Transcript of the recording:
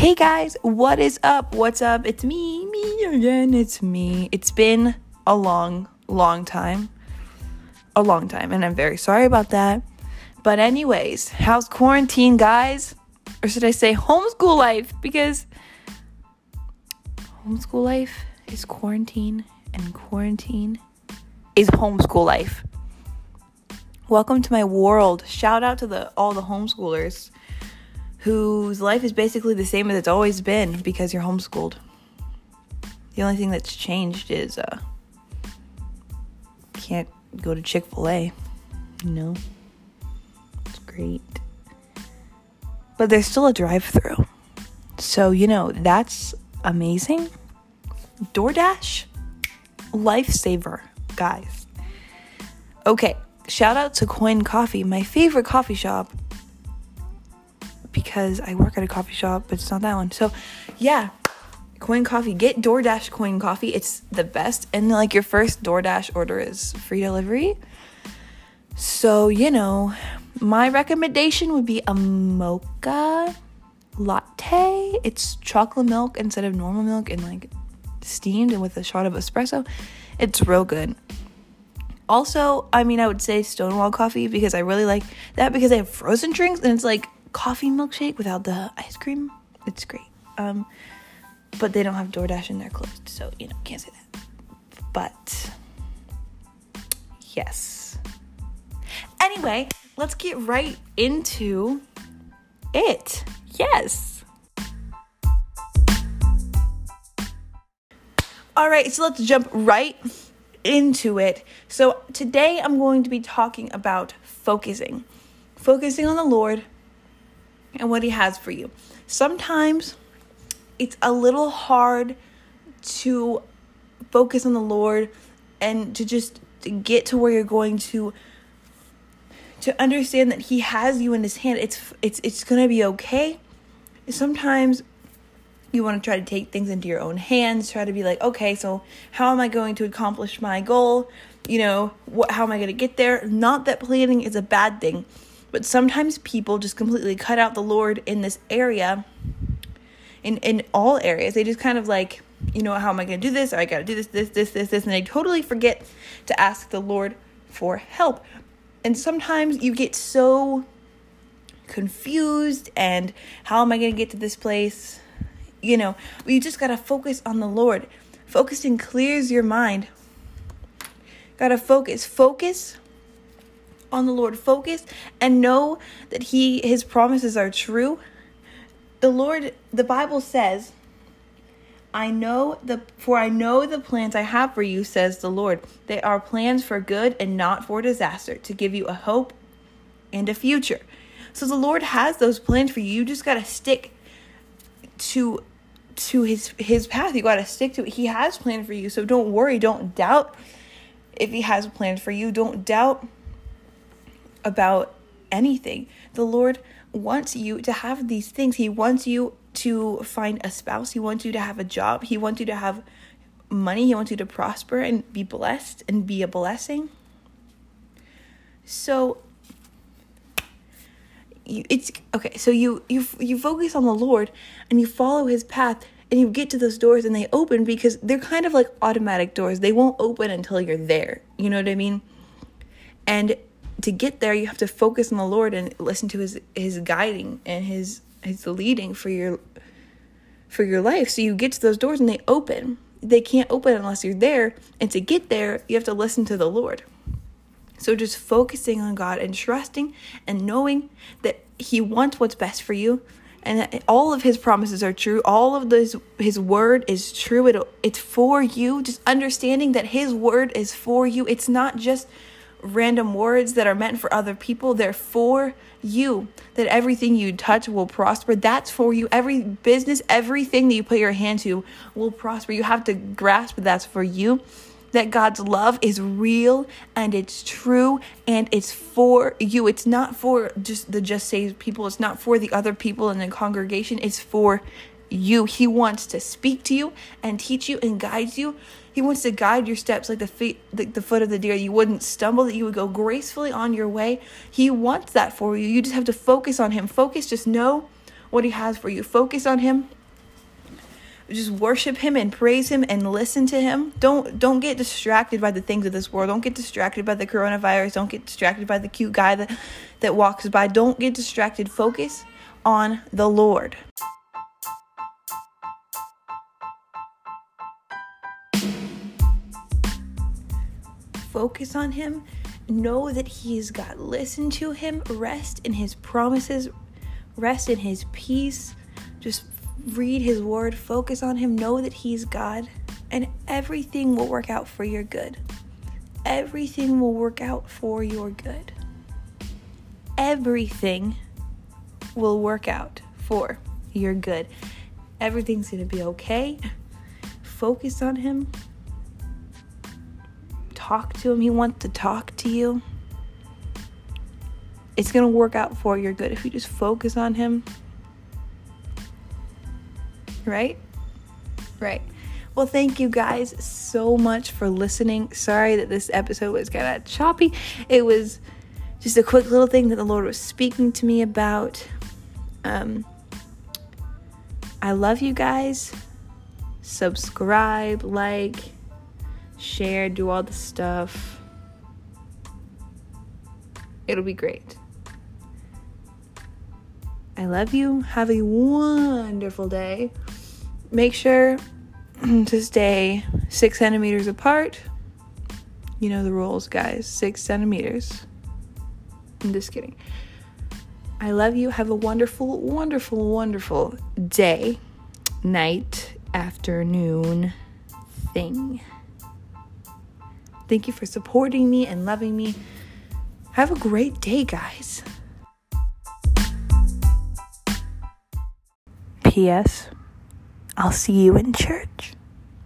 Hey guys, what is up? What's up? It's me, me again. It's me. It's been a long, long time. A long time, and I'm very sorry about that. But, anyways, how's quarantine, guys? Or should I say homeschool life? Because homeschool life is quarantine, and quarantine is homeschool life. Welcome to my world. Shout out to the all the homeschoolers whose life is basically the same as it's always been because you're homeschooled. The only thing that's changed is uh can't go to Chick-fil-A. You know. It's great. But there's still a drive-through. So, you know, that's amazing. DoorDash lifesaver, guys. Okay, shout out to Coin Coffee, my favorite coffee shop because I work at a coffee shop, but it's not that one. So, yeah, Coin Coffee. Get DoorDash Coin Coffee. It's the best. And like your first DoorDash order is free delivery. So, you know, my recommendation would be a mocha latte. It's chocolate milk instead of normal milk and like steamed and with a shot of espresso. It's real good. Also, I mean, I would say Stonewall Coffee because I really like that because they have frozen drinks and it's like coffee milkshake without the ice cream. It's great. Um, but they don't have DoorDash and they're closed, so you know can't say that. But yes. Anyway, let's get right into it. Yes. All right, so let's jump right into it. So, today I'm going to be talking about focusing. Focusing on the Lord, and what He has for you. Sometimes it's a little hard to focus on the Lord and to just get to where you're going to to understand that he has you in his hand. It's it's it's going to be okay. Sometimes you want to try to take things into your own hands try to be like okay so how am i going to accomplish my goal? You know what how am i going to get there? Not that planning is a bad thing but sometimes people just completely cut out the Lord in this area, in, in all areas. They just kind of like, you know, how am I going to do this? Or I got to do this, this, this, this, this. And they totally forget to ask the Lord for help. And sometimes you get so confused and how am I going to get to this place? You know, you just got to focus on the Lord. Focusing clears your mind. Got to focus. Focus on the Lord, focus and know that he his promises are true. The Lord, the Bible says, I know the for I know the plans I have for you says the Lord. They are plans for good and not for disaster, to give you a hope and a future. So the Lord has those plans for you. You just got to stick to to his his path. You got to stick to it. He has planned for you. So don't worry, don't doubt if he has plans for you. Don't doubt about anything. The Lord wants you to have these things. He wants you to find a spouse. He wants you to have a job. He wants you to have money. He wants you to prosper and be blessed and be a blessing. So you, it's okay. So you you you focus on the Lord and you follow His path and you get to those doors and they open because they're kind of like automatic doors. They won't open until you're there. You know what I mean? And to get there you have to focus on the lord and listen to his his guiding and his his leading for your for your life. So you get to those doors and they open. They can't open unless you're there. And to get there you have to listen to the lord. So just focusing on god and trusting and knowing that he wants what's best for you and all of his promises are true. All of this his word is true. It, it's for you. Just understanding that his word is for you. It's not just random words that are meant for other people. They're for you. That everything you touch will prosper. That's for you. Every business, everything that you put your hand to will prosper. You have to grasp that that's for you. That God's love is real and it's true and it's for you. It's not for just the just saved people. It's not for the other people in the congregation. It's for you. He wants to speak to you and teach you and guide you he wants to guide your steps like the feet, the, the foot of the deer. You wouldn't stumble, that you would go gracefully on your way. He wants that for you. You just have to focus on Him. Focus, just know what He has for you. Focus on Him. Just worship Him and praise Him and listen to Him. Don't don't get distracted by the things of this world. Don't get distracted by the coronavirus. Don't get distracted by the cute guy that that walks by. Don't get distracted. Focus on the Lord. Focus on Him. Know that He is God. Listen to Him. Rest in His promises. Rest in His peace. Just read His word. Focus on Him. Know that He's God. And everything will work out for your good. Everything will work out for your good. Everything will work out for your good. Everything's going to be okay. Focus on Him. Talk to Him. He wants to talk to you. It's going to work out for your good if you just focus on Him. Right? Right. Well, thank you guys so much for listening. Sorry that this episode was kind of choppy. It was just a quick little thing that the Lord was speaking to me about. Um, I love you guys. Subscribe, like, share, do all the stuff. It'll be great. I love you. Have a wonderful day. Make sure to stay six centimeters apart. You know the rules, guys. Six centimeters. I'm just kidding. I love you. Have a wonderful, wonderful, wonderful day, night, afternoon thing. Thank you for supporting me and loving me. Have a great day, guys. P.S. I'll see you in church.